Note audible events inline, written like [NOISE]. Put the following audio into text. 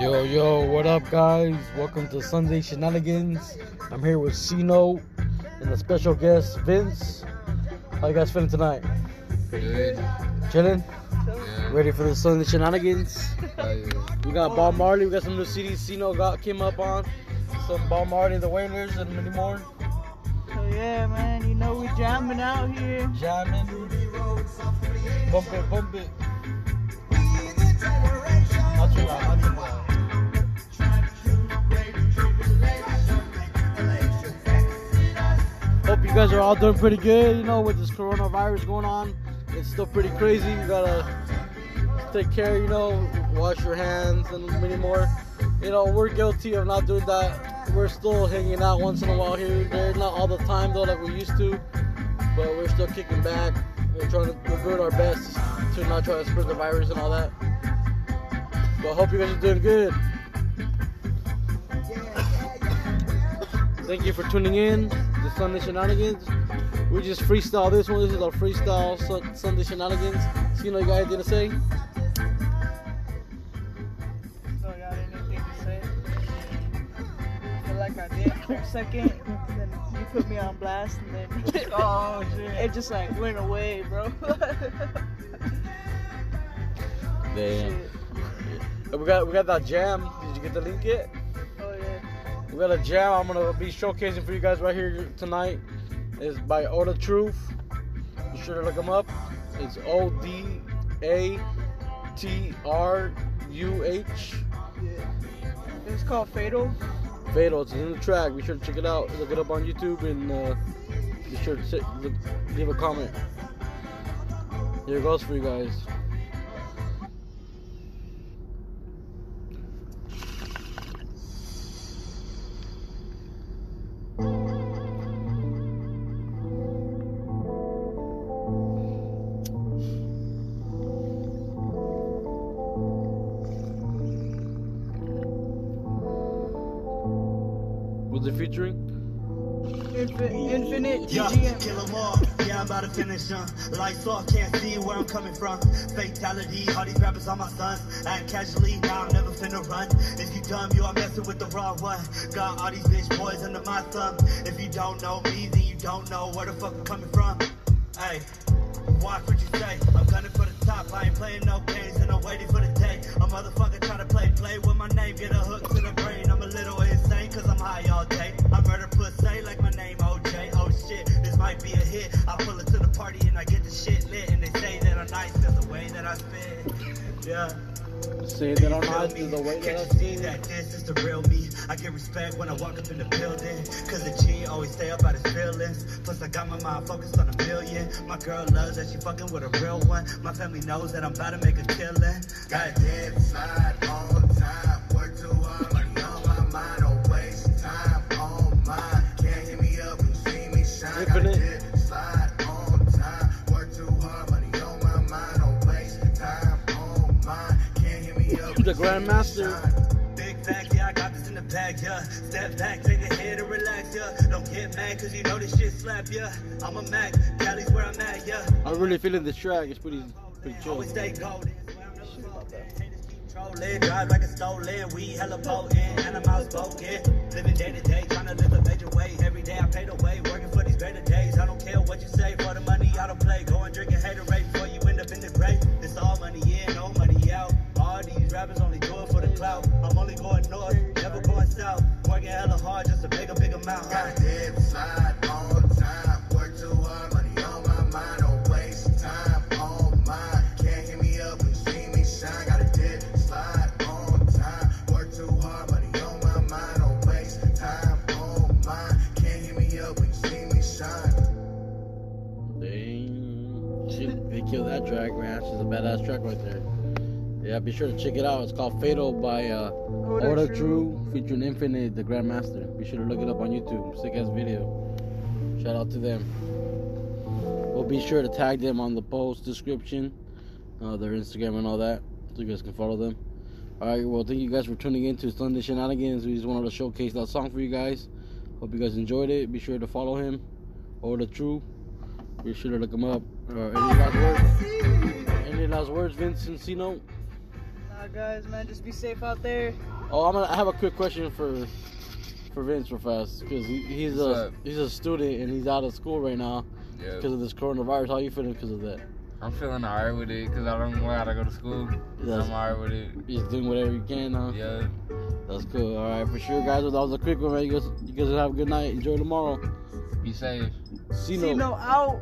Yo, yo, what up, guys? Welcome to Sunday Shenanigans. I'm here with Cino and a special guest, Vince. How you guys feeling tonight? Good. Chilling? Yeah. Ready for the Sunday Shenanigans? Oh, yeah. We got Bob Marley. We got some new CDs Cino got came up on. Some Bob Marley, the Wailers, and many more. So yeah, man, you know we jamming out here. Jamming. Bump it, bump it. You guys are all doing pretty good. You know, with this coronavirus going on, it's still pretty crazy. You gotta take care. You know, wash your hands and many more. You know, we're guilty of not doing that. We're still hanging out once in a while here and there, not all the time though, like we used to. But we're still kicking back. We're trying to we're doing our best to not try to spread the virus and all that. But I hope you guys are doing good. Thank you for tuning in to Sunday Shenanigans. We just freestyle this one. This is our freestyle Sun- Sunday Shenanigans. So, you know, you got anything to say? So I got anything to say? I feel like I did for a second, then you put me on blast, and then [LAUGHS] Oh, shit. it just like went away, bro. [LAUGHS] Damn. Shit. We got we got that jam. Did you get the link yet? We got a jam I'm gonna be showcasing for you guys right here tonight. It's by Odatruh. Be sure to look him up. It's O D A T R U H. It's called Fatal. Fatal. It's in the track. Be sure to check it out. Look it up on YouTube and uh, be sure to sit, look, leave a comment. Here it goes for you guys. What's it featuring? Infin- Infinite Yeah, GM. kill 'em all. Yeah, I'm about to finish them. Lights off, can't see where I'm coming from. Fatality, all these rappers are my sons. Act casually, now I'm never finna run. If you dumb, you are messing with the wrong one. Got all these bitch boys under my thumb. If you don't know me, then you don't know where the fuck I'm coming from. Hey. Watch what you say. I'm gunning for the top. I ain't playing no might be a hit. I pull it to the party and I get the shit lit. And they say that I'm nice cause the way that I spit. Yeah. Saying that I'm not Feel the way that Can't I you see that this is the real me? I get respect when I walk up in the building. Cause the G always stay up out his feelings. Plus, I got my mind focused on a million. My girl loves that she fucking with a real one. My family knows that I'm about to make a killing. Got a dead side The Grandmaster. Facts, yeah, I got this in the bag, yeah. Step back, take a hit and relax, yeah. Don't get mad, cause you know this shit slap, yeah. I'm a Mac, Cali's where I'm at, yeah. I'm really feeling this track. It's pretty pretty chill. Controlling, drive like a stolen, we hella potent, and I'm outspoken. Living day to day, trying to live a major way. Every day I pay the way, working for these greater days. I don't care what you say, for the money I don't play. Go and drink a haterade before you end up in the grave. It's all money in, no money out. All these rappers only do it for the clout. I'm only going north, never going south. Working hella hard just to make a big amount. Got Killed that drag, man. It's a badass track right there. Yeah, be sure to check it out. It's called Fatal by uh, Odatruh. Featuring Infinite, the Grandmaster. Be sure to look it up on YouTube. Sick ass video. Shout out to them. We'll be sure to tag them on the post description, uh, their Instagram and all that, so you guys can follow them. All right, well, thank you guys for tuning in to Sunday Shenanigans. We just wanted to showcase that song for you guys. Hope you guys enjoyed it. Be sure to follow him, Odatruh. Be sure to look him up. Uh, any last words? Any last words, Vince Encino? Nah, guys, man, just be safe out there. Oh, I'm gonna I have a quick question for for Vince real fast because he, he's What's a up? he's a student and he's out of school right now Yeah. because of this coronavirus. How you feeling because of that? I'm feeling alright with it because I don't gotta go to school. That's- I'm alright with it. You're just doing whatever you can, huh? Yeah. That's cool. All right, for sure, guys. That was a quick one, man. You guys, you guys have a good night. Enjoy tomorrow. Be safe. See See no. no out.